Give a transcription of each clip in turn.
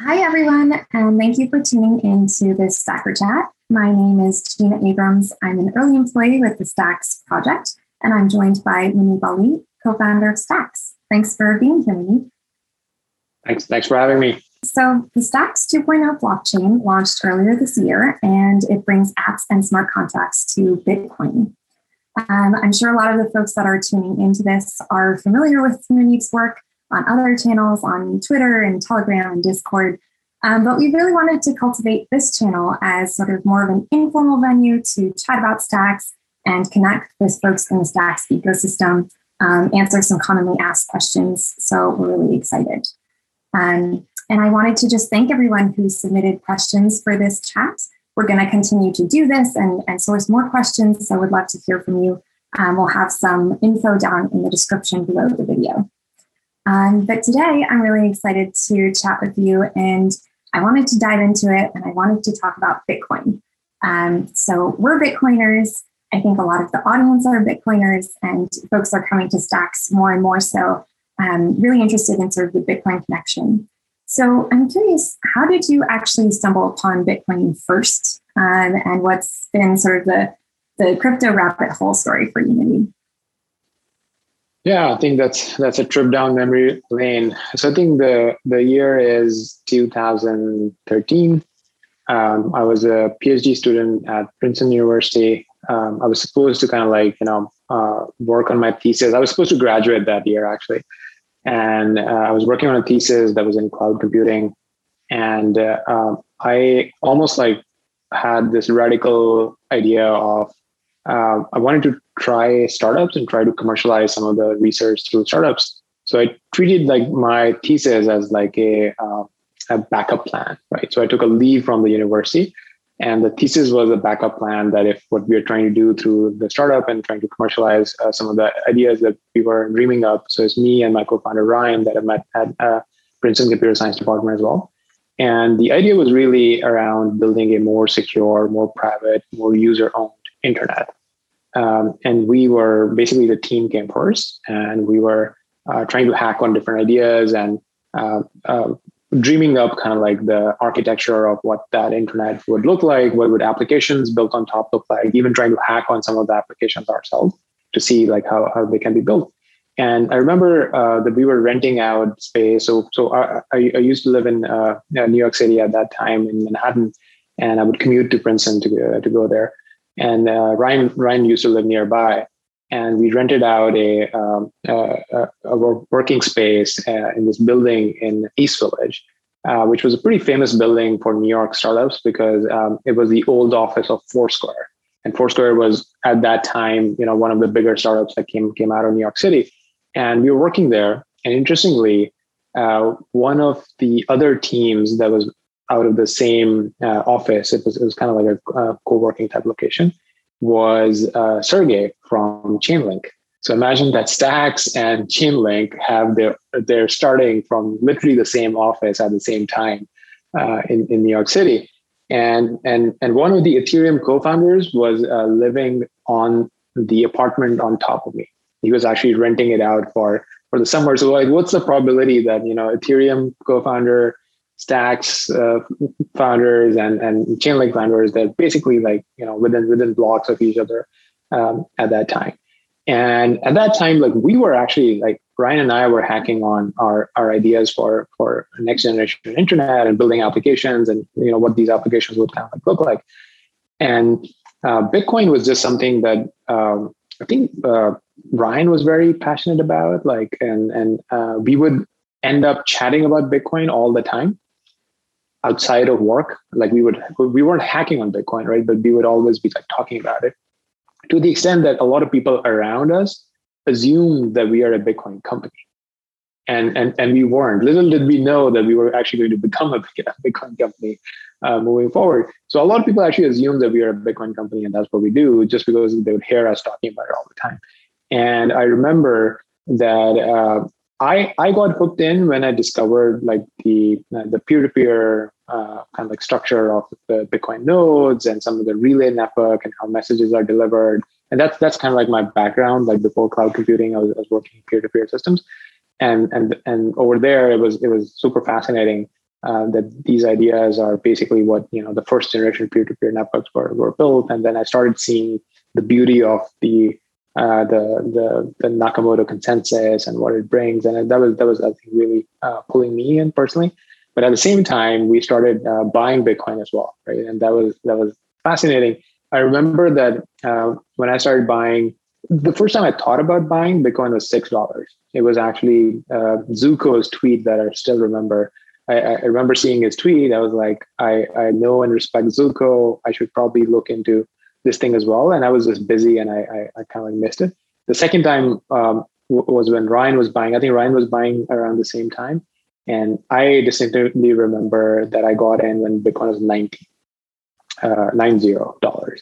Hi, everyone, and thank you for tuning in to this Stacker Chat. My name is Gina Abrams. I'm an early employee with the Stacks project, and I'm joined by Muneeb Ali, co-founder of Stacks. Thanks for being here, Muneeb. Thanks, thanks for having me. So the Stacks 2.0 blockchain launched earlier this year, and it brings apps and smart contracts to Bitcoin. Um, I'm sure a lot of the folks that are tuning into this are familiar with Muneeb's work, on other channels on Twitter and Telegram and Discord. Um, but we really wanted to cultivate this channel as sort of more of an informal venue to chat about stacks and connect with folks in the stacks ecosystem, um, answer some commonly asked questions. So we're really excited. Um, and I wanted to just thank everyone who submitted questions for this chat. We're going to continue to do this and, and source more questions. So I would love to hear from you. Um, we'll have some info down in the description below the video. Um, but today I'm really excited to chat with you and I wanted to dive into it and I wanted to talk about Bitcoin. Um, so we're Bitcoiners. I think a lot of the audience are Bitcoiners and folks are coming to Stacks more and more so um, really interested in sort of the Bitcoin connection. So I'm curious, how did you actually stumble upon Bitcoin first? Um, and what's been sort of the, the crypto rabbit hole story for you, maybe? Yeah, I think that's that's a trip down memory lane. So I think the the year is 2013. Um, I was a PhD student at Princeton University. Um, I was supposed to kind of like you know uh, work on my thesis. I was supposed to graduate that year actually, and uh, I was working on a thesis that was in cloud computing, and uh, um, I almost like had this radical idea of uh, I wanted to try startups and try to commercialize some of the research through startups. So I treated like my thesis as like a uh, a backup plan, right? So I took a leave from the university, and the thesis was a backup plan that if what we are trying to do through the startup and trying to commercialize uh, some of the ideas that we were dreaming up. So it's me and my co-founder Ryan that I met at uh, Princeton Computer Science Department as well. And the idea was really around building a more secure, more private, more user-owned internet. Um, and we were basically the team came first, and we were uh, trying to hack on different ideas and uh, uh, dreaming up kind of like the architecture of what that internet would look like, what would applications built on top look like, even trying to hack on some of the applications ourselves to see like how, how they can be built. And I remember uh, that we were renting out space. So, so I, I, used to live in uh, New York City at that time in Manhattan, and I would commute to Princeton to go, to go there. And uh, Ryan Ryan used to live nearby, and we rented out a, um, a, a working space uh, in this building in East Village, uh, which was a pretty famous building for New York startups because um, it was the old office of Foursquare, and Foursquare was at that time, you know, one of the bigger startups that came came out of New York City, and we were working there. And interestingly, uh, one of the other teams that was out of the same uh, office. It was, it was kind of like a uh, co-working type location. Was uh, Sergey from Chainlink. So imagine that Stacks and Chainlink have their they're starting from literally the same office at the same time uh, in in New York City. And and and one of the Ethereum co-founders was uh, living on the apartment on top of me. He was actually renting it out for for the summer. So like, what's the probability that you know Ethereum co-founder Stacks uh, founders and and Chainlink founders that basically like you know within within blocks of each other um, at that time. And at that time, like we were actually like Ryan and I were hacking on our our ideas for for next generation internet and building applications and you know what these applications would kind of like look like. And uh, Bitcoin was just something that um, I think uh, Ryan was very passionate about. Like and and uh, we would end up chatting about Bitcoin all the time outside of work like we would we weren't hacking on bitcoin right? But we would always be like talking about it. To the extent that a lot of people around us assume that we are a bitcoin company. And and and we weren't. Little did we know that we were actually going to become a bitcoin company uh, moving forward. So a lot of people actually assume that we are a bitcoin company and that's what we do just because they would hear us talking about it all the time. And i remember that uh, I I got hooked in when I discovered like the uh, the peer to peer kind of like structure of the Bitcoin nodes and some of the relay network and how messages are delivered. And that's that's kind of like my background. Like before cloud computing, I was, I was working peer to peer systems, and and and over there it was it was super fascinating uh, that these ideas are basically what you know the first generation peer-to-peer networks were, were built and then i started seeing the beauty of the uh, the, the the nakamoto consensus and what it brings and that was that was i think really uh, pulling me in personally but at the same time we started uh, buying bitcoin as well right and that was that was fascinating i remember that uh, when i started buying the first time i thought about buying bitcoin was six dollars it was actually uh, Zooko's tweet that i still remember I, I, remember seeing his tweet. I was like, I, I know and respect Zooko. I should probably look into this thing as well. And I was just busy and I, I, I kind of like missed it. The second time um, was when Ryan was buying. I think Ryan was buying around the same time. And I distinctly remember that I got in when Bitcoin was 90, uh, $90.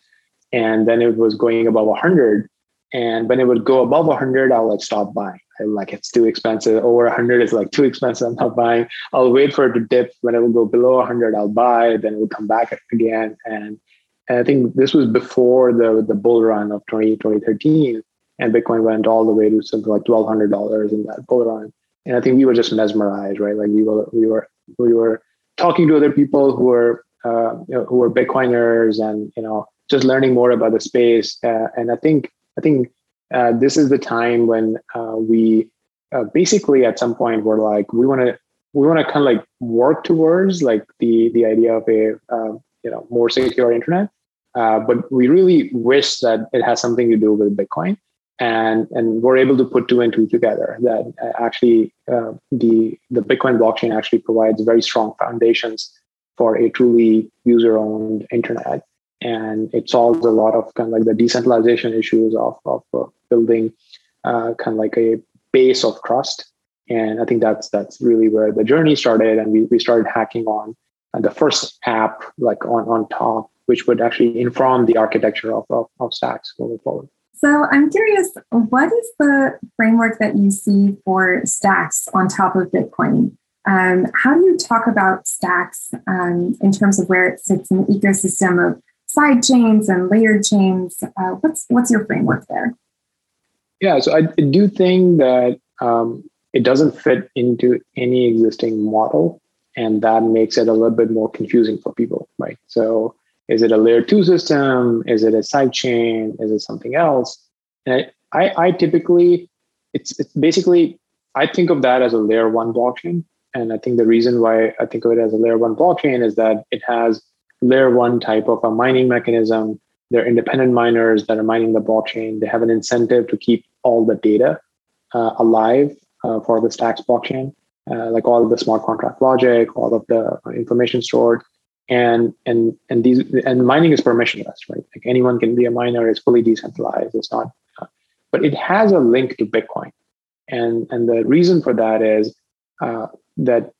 And then it was going above 100. And when it would go above 100, I'll like stop buying like it's too expensive. Over 100 is like too expensive. I'm not buying. I'll wait for it to dip. When it will go below 100, I'll buy. Then it will come back again. And, and I think this was before the the bull run of 20, 2013, and Bitcoin went all the way to something like $1,200 in that bull run. And I think we were just mesmerized, right? Like we were we were we were talking to other people who were uh, you know, who were Bitcoiners and you know just learning more about the space. Uh, and I think I think uh, this is the time when uh, we uh, basically at some point we're like we want to we want to kind of like work towards like the the idea of a um, you know more secure internet uh, but we really wish that it has something to do with bitcoin and and we're able to put two and two together that uh, actually uh, the the bitcoin blockchain actually provides very strong foundations for a truly user owned internet. And it solves a lot of kind of like the decentralization issues of, of uh, building uh, kind of like a base of trust. And i think that's that's really where the journey started. And we, we started hacking on the first app like on, on top which would actually inform the architecture of, of, of stacks moving forward so i'm curious what is the framework that you see for stacks on top of bitcoin um, how do you talk about stacks um, in terms of where it sits in the ecosystem of side chains and layered chains. Uh, what's what's your framework there? Yeah, so I do think that um, it doesn't fit into any existing model, and that makes it a little bit more confusing for people, right? So, is it a layer two system? Is it a side chain? Is it something else? And I, I typically, it's it's basically I think of that as a layer one blockchain, and I think the reason why I think of it as a layer one blockchain is that it has layer one type of a mining mechanism. They're independent miners that are mining the blockchain. They have an incentive to keep all the data uh, alive uh, for the Stacks blockchain, uh, like all of the smart contract logic, all of the information stored, and and and these and mining is permissionless, right? Like anyone can be a miner. It's fully decentralized. It's not, uh, but it has a link to Bitcoin, and and the reason for that is uh, that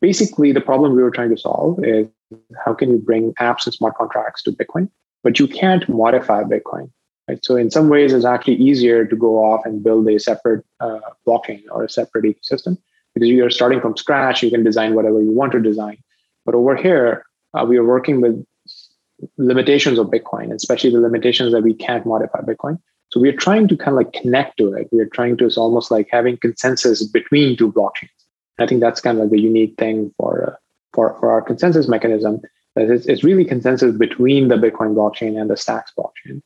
basically the problem we were trying to solve is how can you bring apps and smart contracts to Bitcoin? But you can't modify Bitcoin. Right? So in some ways, it's actually easier to go off and build a separate uh, blockchain or a separate ecosystem because you're starting from scratch. You can design whatever you want to design. But over here, uh, we are working with limitations of Bitcoin, especially the limitations that we can't modify Bitcoin. So we are trying to kind of like connect to it. We are trying to, it's almost like having consensus between two blockchains. I think that's kind of like the unique thing for uh, for, for our consensus mechanism that it's, it's really consensus between the Bitcoin blockchain and the Stacks blockchain.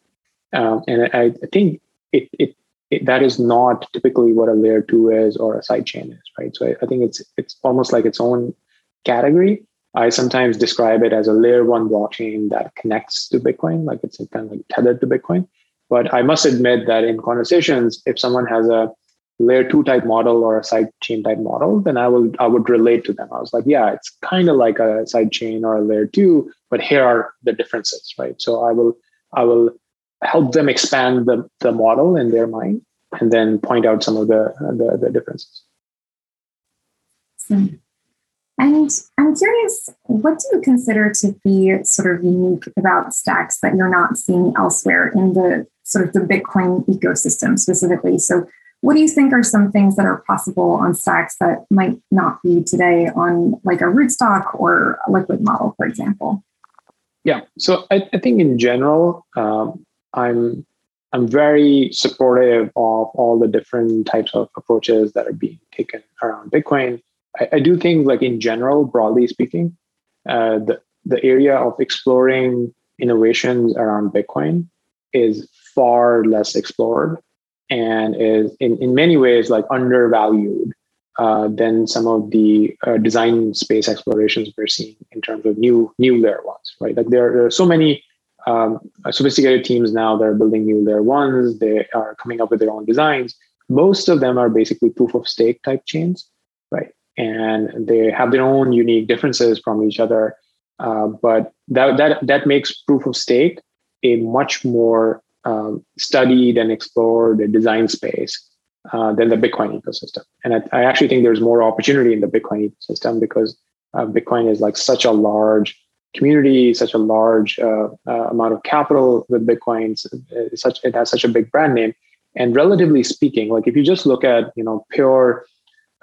Um, and I, I think it, it, it, that is not typically what a layer two is or a sidechain is, right? So I, I think it's it's almost like its own category. I sometimes describe it as a layer one blockchain that connects to Bitcoin, like it's kind of like tethered to Bitcoin. But I must admit that in conversations, if someone has a layer two type model or a side chain type model, then I will I would relate to them. I was like, yeah, it's kind of like a side chain or a layer two, but here are the differences, right? So I will I will help them expand the, the model in their mind and then point out some of the the, the differences. Hmm. And I'm curious, what do you consider to be sort of unique about stacks that you're not seeing elsewhere in the sort of the Bitcoin ecosystem specifically? So what do you think are some things that are possible on stacks that might not be today on like a rootstock or a liquid model, for example? Yeah, so I, I think in general, um, I'm I'm very supportive of all the different types of approaches that are being taken around Bitcoin. I, I, do think, like in general, broadly speaking, uh, the the area of exploring innovations around Bitcoin is far less explored and is in, in many ways like undervalued uh, than some of the uh, design space explorations we're seeing in terms of new new layer ones, right? Like there, there are so many um, sophisticated teams now that are building new layer ones. They are coming up with their own designs. Most of them are basically proof of stake type chains, right? And they have their own unique differences from each other. Uh, but that that that makes proof of stake a much more um, studied and explored design space uh, than the Bitcoin ecosystem. And I, I, actually think there's more opportunity in the Bitcoin ecosystem because uh, Bitcoin is like such a large community, such a large uh, uh amount of capital with Bitcoin. It's such it has such a big brand name. And relatively speaking, like if you just look at you know pure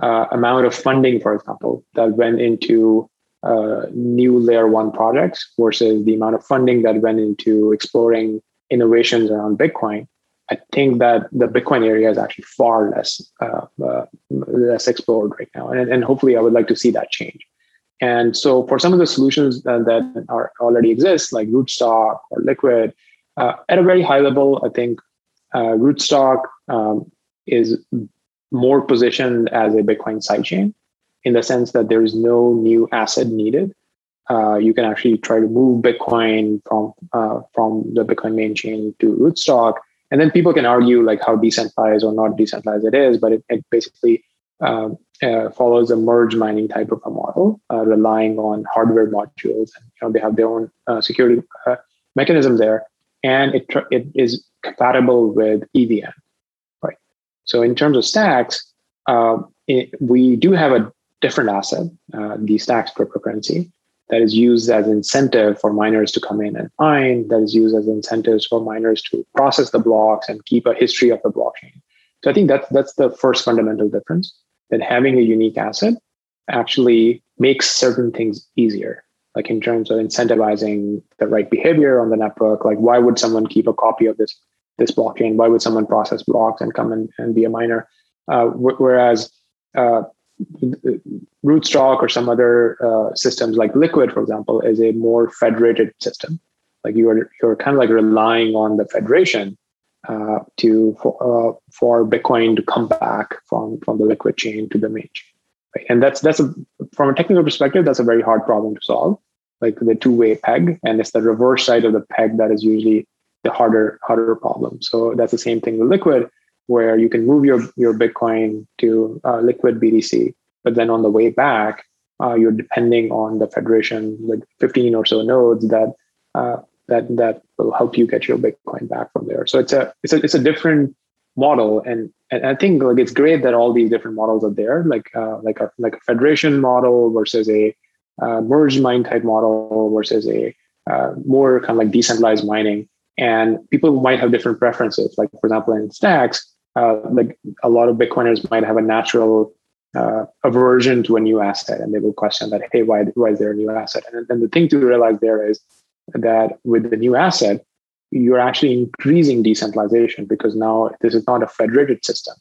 uh, amount of funding, for example, that went into uh, new layer one projects versus the amount of funding that went into exploring innovations around Bitcoin, I think that the Bitcoin area is actually far less uh, uh, less explored right now, and, and hopefully, I would like to see that change. And so, for some of the solutions that, that are already exist, like Rootstock or Liquid, uh, at a very high level, I think uh, Rootstock um, is more positioned as a Bitcoin sidechain in the sense that there is no new asset needed. Uh, you can actually try to move Bitcoin from uh, from the Bitcoin main chain to Rootstock, and then people can argue like how decentralized or not decentralized it is, but it, it basically um, uh, follows a merge mining type of a model, uh, relying on hardware modules, and you know they have their own uh, security uh, mechanism there, and it it is compatible with EVM? So in terms of stacks, uh, it, we do have a different asset, uh, the stacks cryptocurrency that is used as incentive for miners to come in and mine, that is used as incentives for miners to process the blocks and keep a history of the blockchain. So I think that's that's the first fundamental difference that having a unique asset actually makes certain things easier, like in terms of incentivizing the right behavior on the network. Like why would someone keep a copy of this this blockchain? Why would someone process blocks and come in and be a miner? Uh, whereas uh, Rootstock or some other uh, systems like Liquid, for example, is a more federated system. Like you're you're kind of like relying on the federation uh, to for, uh, for Bitcoin to come back from from the Liquid chain to the main chain. Right? And that's that's a from a technical perspective, that's a very hard problem to solve. Like the two way peg, and it's the reverse side of the peg that is usually the harder harder problem. So that's the same thing with Liquid where you can move your, your Bitcoin to uh, liquid BTC, but then on the way back, uh, you're depending on the federation with 15 or so nodes that uh, that that will help you get your Bitcoin back from there. So it's a it's a it's a different model, and and I think like it's great that all these different models are there, like uh, like a like a federation model versus a uh, merged mine type model versus a uh, more kind of like decentralized mining. And people might have different preferences. Like for example, in stacks, uh, like a lot of Bitcoiners might have a natural uh, aversion to a new asset, and they will question that, hey, why, why is there a new asset? And, the thing to realize there is that with the new asset, you're actually increasing decentralization because now this is not a federated system,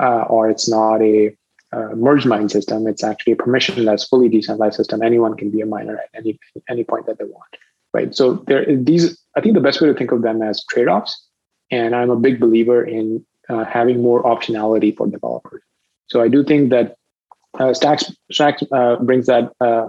uh, or it's not a uh, merge mine system. It's actually a permissionless, fully decentralized system. Anyone can be a miner at any any point that they want, right? So there, these I think the best way to think of them as trade-offs. And I'm a big believer in uh, having more optionality for developers. So I do think that uh, Stacks, Stacks uh, brings that uh,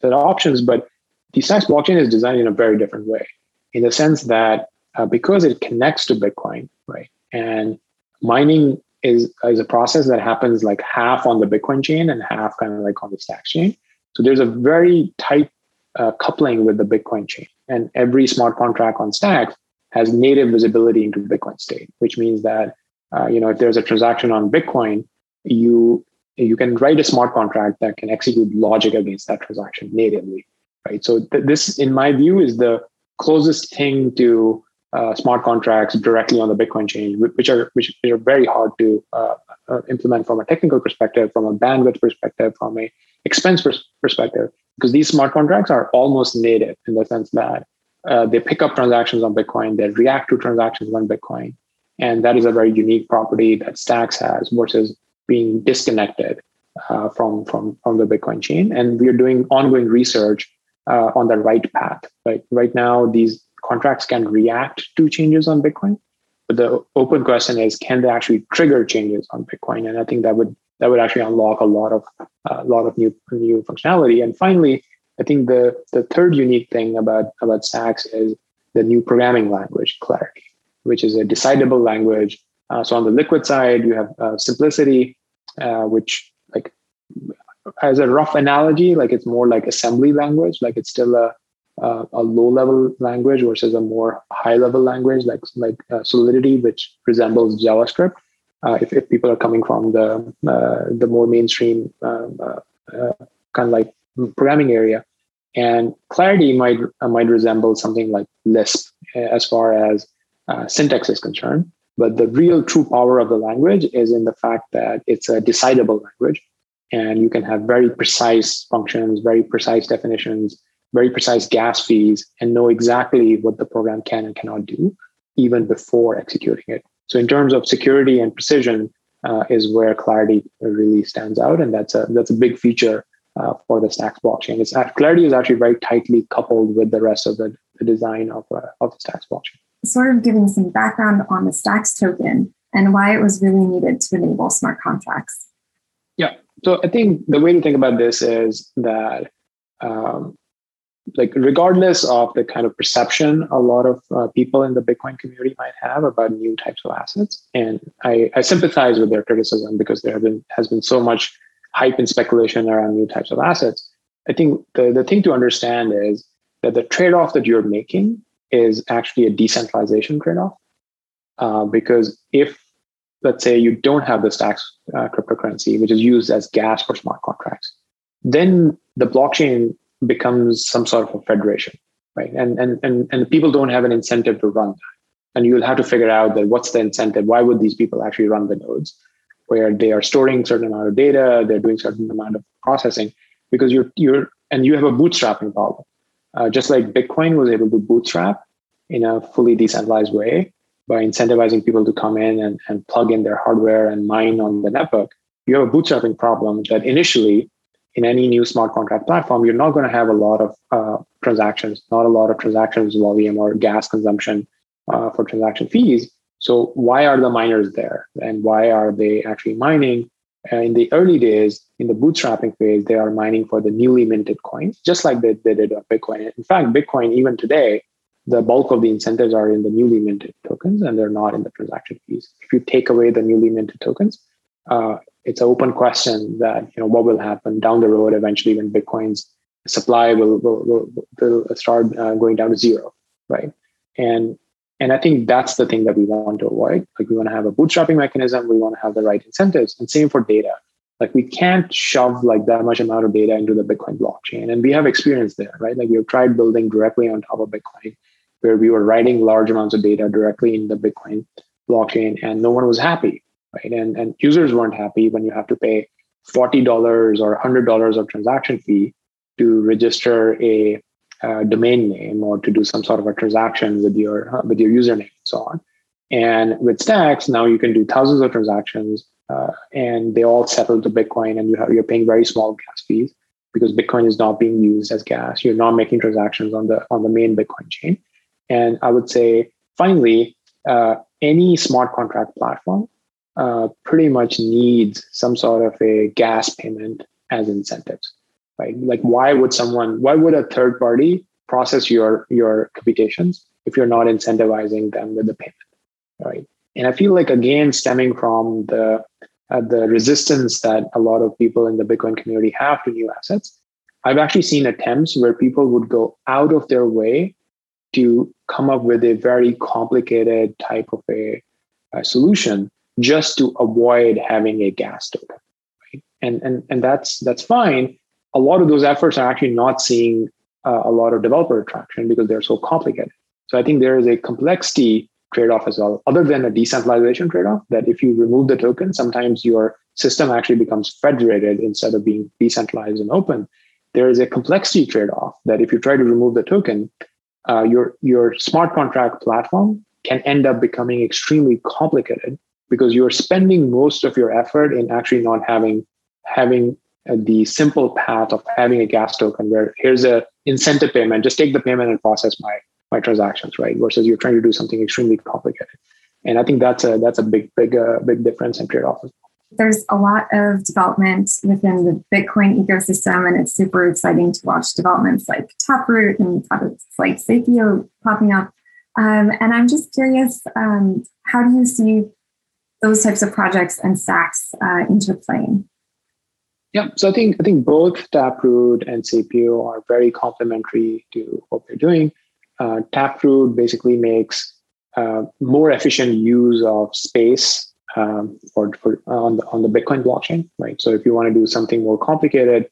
that options, but the Stacks blockchain is designed in a very different way, in the sense that uh, because it connects to Bitcoin, right, and mining is is a process that happens like half on the Bitcoin chain and half kind of like on the Stacks chain. So there's a very tight uh, coupling with the Bitcoin chain, and every smart contract on Stack has native visibility into Bitcoin state, which means that uh, you know if there's a transaction on Bitcoin, you you can write a smart contract that can execute logic against that transaction natively, right? So th- this, in my view, is the closest thing to uh, smart contracts directly on the Bitcoin chain, which are which are very hard to uh, uh, implement from a technical perspective, from a bandwidth perspective, from a expense pers- perspective, because these smart contracts are almost native in the sense that uh, they pick up transactions on Bitcoin, they react to transactions on Bitcoin. And that is a very unique property that Stacks has versus being disconnected uh, from from from the Bitcoin chain, and we are doing ongoing research uh, on the right path. Right, right now, these contracts can react to changes on Bitcoin, but the open question is, can they actually trigger changes on Bitcoin? And I think that would that would actually unlock a lot of a lot of new new functionality. And finally, I think the the third unique thing about about Stacks is the new programming language, Clarity, which is a decidable language. Uh, so on the Liquid side, you have uh, Simplicity, uh, which like as a rough analogy, like it's more like assembly language, like it's still a uh, a low level language versus a more high level language like like uh, Solidity, which resembles JavaScript. Uh, if, if people are coming from the uh, the more mainstream um, uh, uh, kind of like programming area, and Clarity might might resemble something like Lisp as far as syntax is concerned. But the real true power of the language is in the fact that it's a decidable language, and you can have very precise functions, very precise definitions very precise gas fees and know exactly what the program can and cannot do even before executing it. So in terms of security and precision uh, is where Clarity really stands out, and that's a that's a big feature uh, for the Stacks blockchain. It's Clarity is actually very tightly coupled with the rest of the, the design of uh, of the Stacks blockchain. Sort of giving some background on the Stacks token and why it was really needed to enable smart contracts. Yeah, so I think the way to think about this is that um, like regardless of the kind of perception a lot of uh, people in the bitcoin community might have about new types of assets and I, I sympathize with their criticism because there have been has been so much hype and speculation around new types of assets. I think the, the thing to understand is that the trade-off that you're making is actually a decentralization trade-off uh, because if let's say you don't have the stacks uh, cryptocurrency which is used as gas for smart contracts then the blockchain becomes some sort of a federation, right? And and and and people don't have an incentive to run that. And you'll have to figure out that what's the incentive? Why would these people actually run the nodes? Where they are storing certain amount of data, they're doing certain amount of processing, because you're you're and you have a bootstrapping problem. Uh, just like Bitcoin was able to bootstrap in a fully decentralized way by incentivizing people to come in and, and plug in their hardware and mine on the network, you have a bootstrapping problem that initially in any new smart contract platform, you're not going to have a lot of uh, transactions, not a lot of transactions volume or gas consumption uh, for transaction fees. So why are the miners there, and why are they actually mining? Uh, in the early days, in the bootstrapping phase, they are mining for the newly minted coins, just like they, they did on Bitcoin. In fact, Bitcoin even today, the bulk of the incentives are in the newly minted tokens, and they're not in the transaction fees. If you take away the newly minted tokens, uh, it's an open question that you know what will happen down the road eventually when Bitcoin's supply will will, will, will start uh, going down to zero, right? And and I think that's the thing that we want to avoid. Like we want to have a bootstrapping mechanism. We want to have the right incentives, and same for data. Like we can't shove like that much amount of data into the Bitcoin blockchain, and we have experience there, right? Like we've tried building directly on top of Bitcoin, where we were writing large amounts of data directly in the Bitcoin blockchain, and no one was happy right? And and users weren't happy when you have to pay forty dollars or hundred dollars of transaction fee to register a domain name or to do some sort of a transaction with your uh, with your username and so on. And with Stacks, now you can do thousands of transactions, uh, and they all settle to Bitcoin, and you have you're paying very small gas fees because Bitcoin is not being used as gas. You're not making transactions on the on the main Bitcoin chain. And I would say finally, uh, any smart contract platform uh, pretty much needs some sort of a gas payment as incentives, right? Like, why would someone, why would a third party process your your computations if you're not incentivizing them with the payment, right? And I feel like again, stemming from the uh, the resistance that a lot of people in the Bitcoin community have to new assets, I've actually seen attempts where people would go out of their way to come up with a very complicated type of a, a solution just to avoid having a gas token. Right? And, and, and that's, that's fine. A lot of those efforts are actually not seeing uh, a lot of developer traction because they're so complicated. So I think there is a complexity trade-off as well, other than a decentralization trade-off, that if you remove the token, sometimes your system actually becomes federated instead of being decentralized and open. There is a complexity trade-off that if you try to remove the token, uh, your your smart contract platform can end up becoming extremely complicated because you're spending most of your effort in actually not having having uh, the simple path of having a gas token where here's a incentive payment, just take the payment and process my my transactions, right? Versus you're trying to do something extremely complicated. And I think that's a that's a big big uh, big difference and trade off. There's a lot of development within the Bitcoin ecosystem, and it's super exciting to watch developments like Taproot and products like Sapio popping up. Um, and I'm just curious, um, how do you see those types of projects and stacks uh, interplaying? Yeah, so I think I think both Taproot and Sapio are very complementary to what we're doing. Uh, Taproot basically makes uh, more efficient use of space um, for, for on the on the Bitcoin blockchain, right? So if you want to do something more complicated,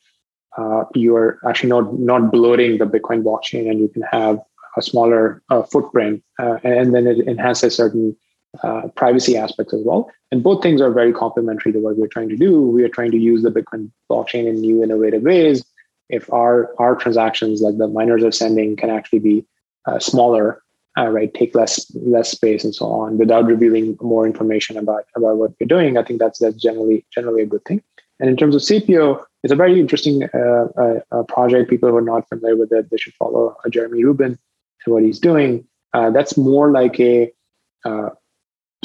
uh, you are actually not not bloating the Bitcoin blockchain, and you can have a smaller uh, footprint, uh, and then it enhances certain uh, privacy aspects as well. And both things are very complementary to what we're trying to do. We are trying to use the Bitcoin blockchain in new, innovative ways. If our our transactions, like the miners are sending, can actually be uh, smaller, uh, right, take less less space and so on, without revealing more information about about what we're doing, I think that's that's generally generally a good thing. And in terms of Sapio, it's a very interesting uh, uh, project. People who are not familiar with it, they should follow uh, Jeremy Rubin and what he's doing. that's more like a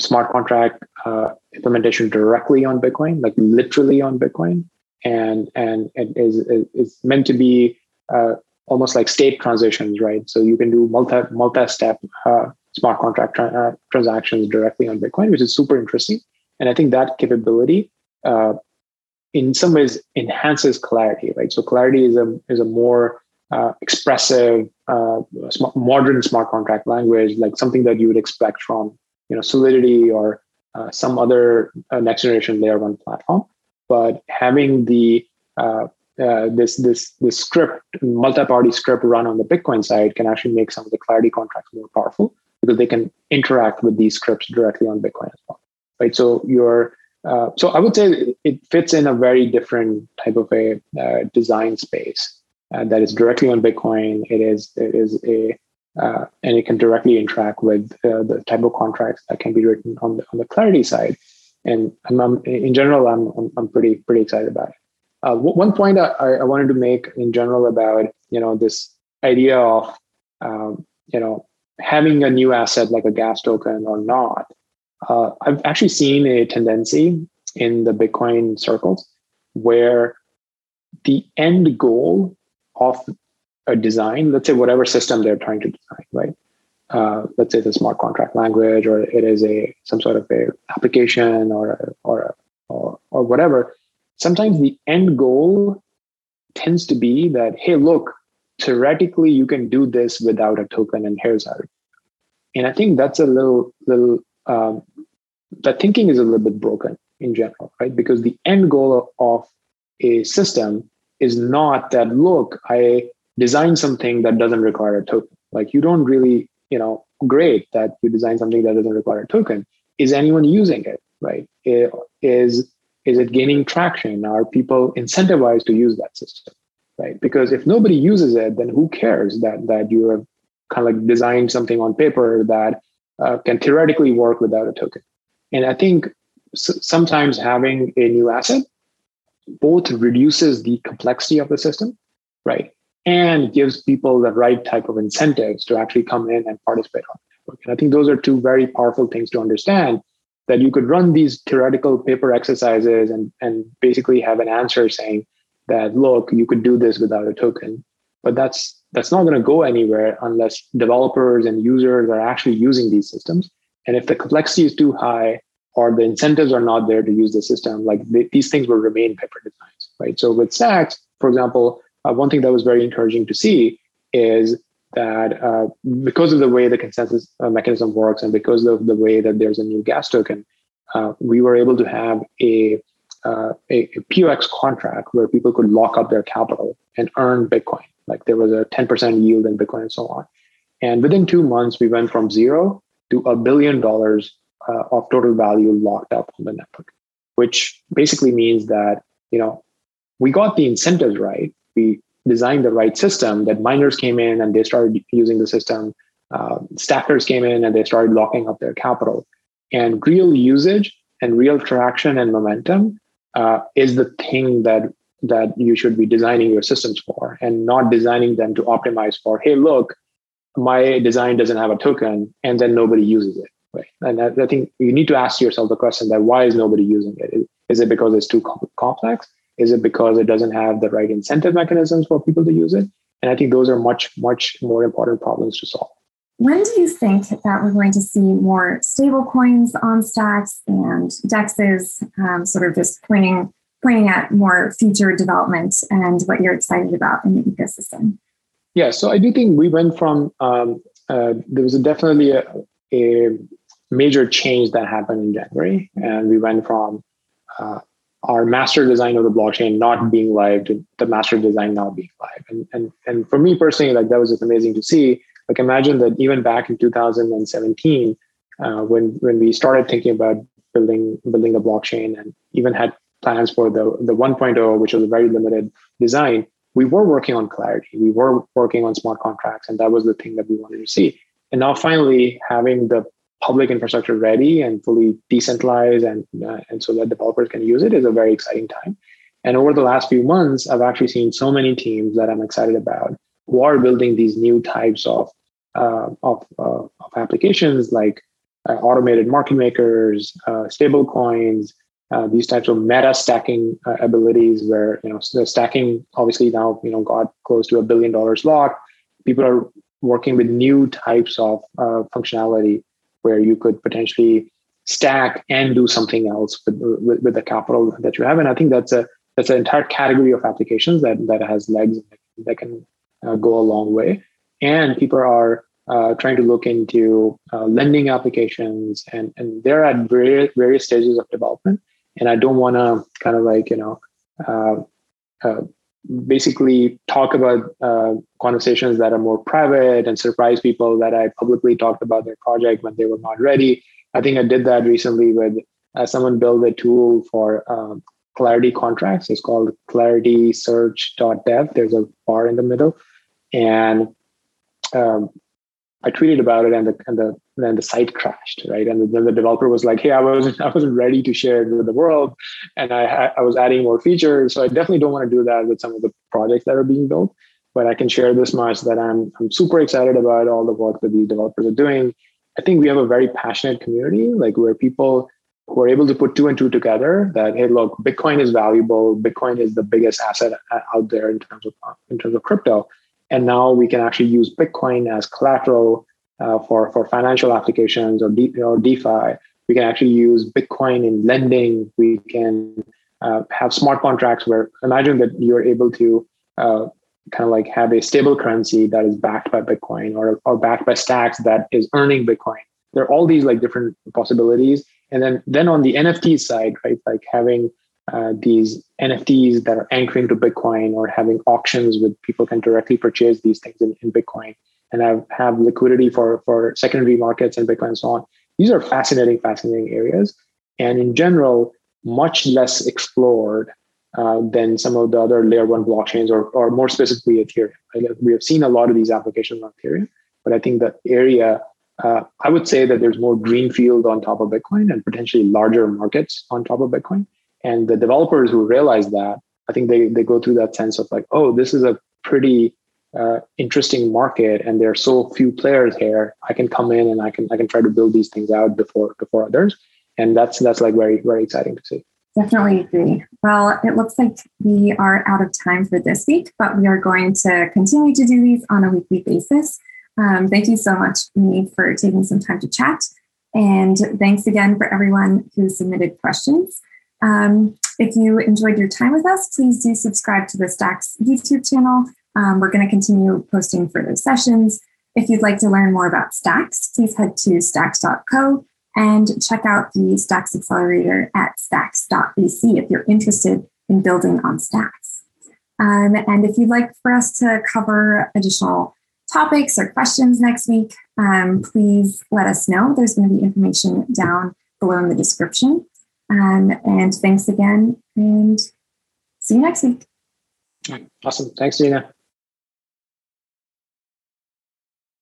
smart contract uh, implementation directly on Bitcoin, like literally on Bitcoin, and and it is is meant to be uh, almost like state transitions, right? So you can do multi multi step uh, smart contract tra- uh, transactions directly on Bitcoin, which is super interesting. And I think that capability, uh, in some ways, enhances clarity, right? So clarity is a is a more uh, expressive, modern smart contract language, like something that you would expect from you know Solidity or uh, some other uh, next generation layer one platform. But having the uh, uh, this this this script multi-party script run on the Bitcoin side can actually make some of the clarity contracts more powerful because they can interact with these scripts directly on Bitcoin as well. Right. So you're uh, so I would say it fits in a very different type of a uh, design space that is directly on Bitcoin. It is it is a uh, and it can directly interact with uh, the type of contracts that can be written on the on the Clarity side. And I'm, I'm in general, I'm, I'm, pretty pretty excited about it. Uh, one point I, I wanted to make in general about you know this idea of um, you know having a new asset like a gas token or not. Uh, I've actually seen a tendency in the Bitcoin circles where the end goal of a design, let's say whatever system they're trying to design, right? Uh, let's say it's a smart contract language, or it is a some sort of a application, or or or, or whatever. Sometimes the end goal tends to be that, hey, look, theoretically you can do this without a token, and here's how. And I think that's a little little um, that thinking is a little bit broken in general, right? Because the end goal of, of a system is not that look, I design something that doesn't require a token. Like you don't really, you know, great that you design something that doesn't require a token. Is anyone using it? Right? Is is it gaining traction? Are people incentivized to use that system? Right? Because if nobody uses it, then who cares that that you have kind of like designed something on paper that uh, can theoretically work without a token? And I think sometimes having a new asset both reduces the complexity of the system, right? And gives people the right type of incentives to actually come in and participate on the network. And I think those are two very powerful things to understand that you could run these theoretical paper exercises and, and basically have an answer saying that, look, you could do this without a token. But that's that's not going to go anywhere unless developers and users are actually using these systems. And if the complexity is too high or the incentives are not there to use the system, like these things will remain paper designs, right? So with Stacks, for example, uh, one thing that was very encouraging to see is that uh, because of the way the consensus uh, mechanism works and because of the way that there's a new gas token, uh, we were able to have a, uh, a, a POX contract where people could lock up their capital and earn Bitcoin. Like there was a 10% yield in Bitcoin and so on. And within two months, we went from zero to a billion dollars uh, of total value locked up on the network, which basically means that, you know, we got the incentives right, we designed the right system that miners came in and they started using the system. Uh, stackers came in and they started locking up their capital. And real usage and real traction and momentum uh, is the thing that that you should be designing your systems for and not designing them to optimize for hey look my design doesn't have a token and then nobody uses it. Right. And I, I think you need to ask yourself the question that why is nobody using it? Is, is it because it's too complex is it because it doesn't have the right incentive mechanisms for people to use it? And i think those are much much more important problems to solve. When do you think that we're going to see more stable coins on stacks and dexes um, sort of just pointing pointing at more future development and what you're excited about in the ecosystem? Yeah, so I do think we went from um, uh, there was a definitely a, a, major change that happened in January, and we went from uh, our master design of the blockchain not being live to the master design now being live. And and and for me personally, like that was just amazing to see. Like imagine that even back in 2017, uh, when when we started thinking about building building a blockchain and even had plans for the, the 1.0, which was a very limited design, we were working on clarity. We were working on smart contracts, and that was the thing that we wanted to see. And now, finally, having the public infrastructure ready and fully decentralized, and uh, and so that developers can use it is a very exciting time. And over the last few months, I've actually seen so many teams that I'm excited about who are building these new types of uh, of, uh, of applications like uh, automated market makers, uh, stable coins, uh, these types of meta stacking abilities where you know the stacking obviously now you know got close to a billion dollars locked. people are working with new types of functionality where you could potentially stack and do something else with, with, with, the capital that you have. And i think that's a that's an entire category of applications that that has legs that can uh, go a long way. And people are uh, trying to look into uh, lending applications and and they're at various various stages of development. And I don't want to kind of like you know uh, uh, basically talk about uh, conversations that are more private and surprise people that I publicly talked about their project when they were not ready. I think I did that recently with uh, someone built a tool for um, Clarity contracts. It's called Clarity Search.dev. There's a bar in the middle, and um, I tweeted about it and the and the then the site crashed, right? And then the developer was like, "Hey, I wasn't I wasn't ready to share it with the world, and I I was adding more features, so I definitely don't want to do that with some of the projects that are being built. But I can share this much that I'm I'm super excited about all the work that these developers are doing. I think we have a very passionate community, like where people who are able to put two and two together. That hey, look, Bitcoin is valuable. Bitcoin is the biggest asset uh, out there in terms of uh, in terms of crypto and now we can actually use Bitcoin as collateral uh, for, for financial applications or, or DeFi. We can actually use Bitcoin in lending. We can uh, have smart contracts where imagine that you're able to uh, kind of like have a stable currency that is backed by Bitcoin or, or backed by stacks that is earning Bitcoin. There are all these like different possibilities. And then, then on the NFT side, right, like having uh, these NFTs that are anchoring to Bitcoin or having auctions where people can directly purchase these things in, in Bitcoin and have, have liquidity for, for secondary markets and Bitcoin and so on. These are fascinating, fascinating areas. And in general, much less explored uh, than some of the other layer one blockchains or, or more specifically Ethereum. We have seen a lot of these applications on Ethereum, but I think the area, uh, I would say that there's more greenfield on top of Bitcoin and potentially larger markets on top of Bitcoin. And the developers who realize that, I think they, they go through that sense of like, oh, this is a pretty uh, interesting market and there are so few players here. I can come in and I can I can try to build these things out before before others. And that's that's like very, very exciting to see. Definitely agree. Well, it looks like we are out of time for this week, but we are going to continue to do these on a weekly basis. Um, thank you so much, me, for taking some time to chat. And thanks again for everyone who submitted questions. Um, if you enjoyed your time with us, please do subscribe to the Stacks YouTube channel. Um, we're going to continue posting further sessions. If you'd like to learn more about Stacks, please head to stacks.co and check out the Stacks Accelerator at stacks.vc if you're interested in building on Stacks. Um, and if you'd like for us to cover additional topics or questions next week, um, please let us know. There's going to be information down below in the description. Um, and thanks again, and see you next week. Awesome. Thanks, Gina.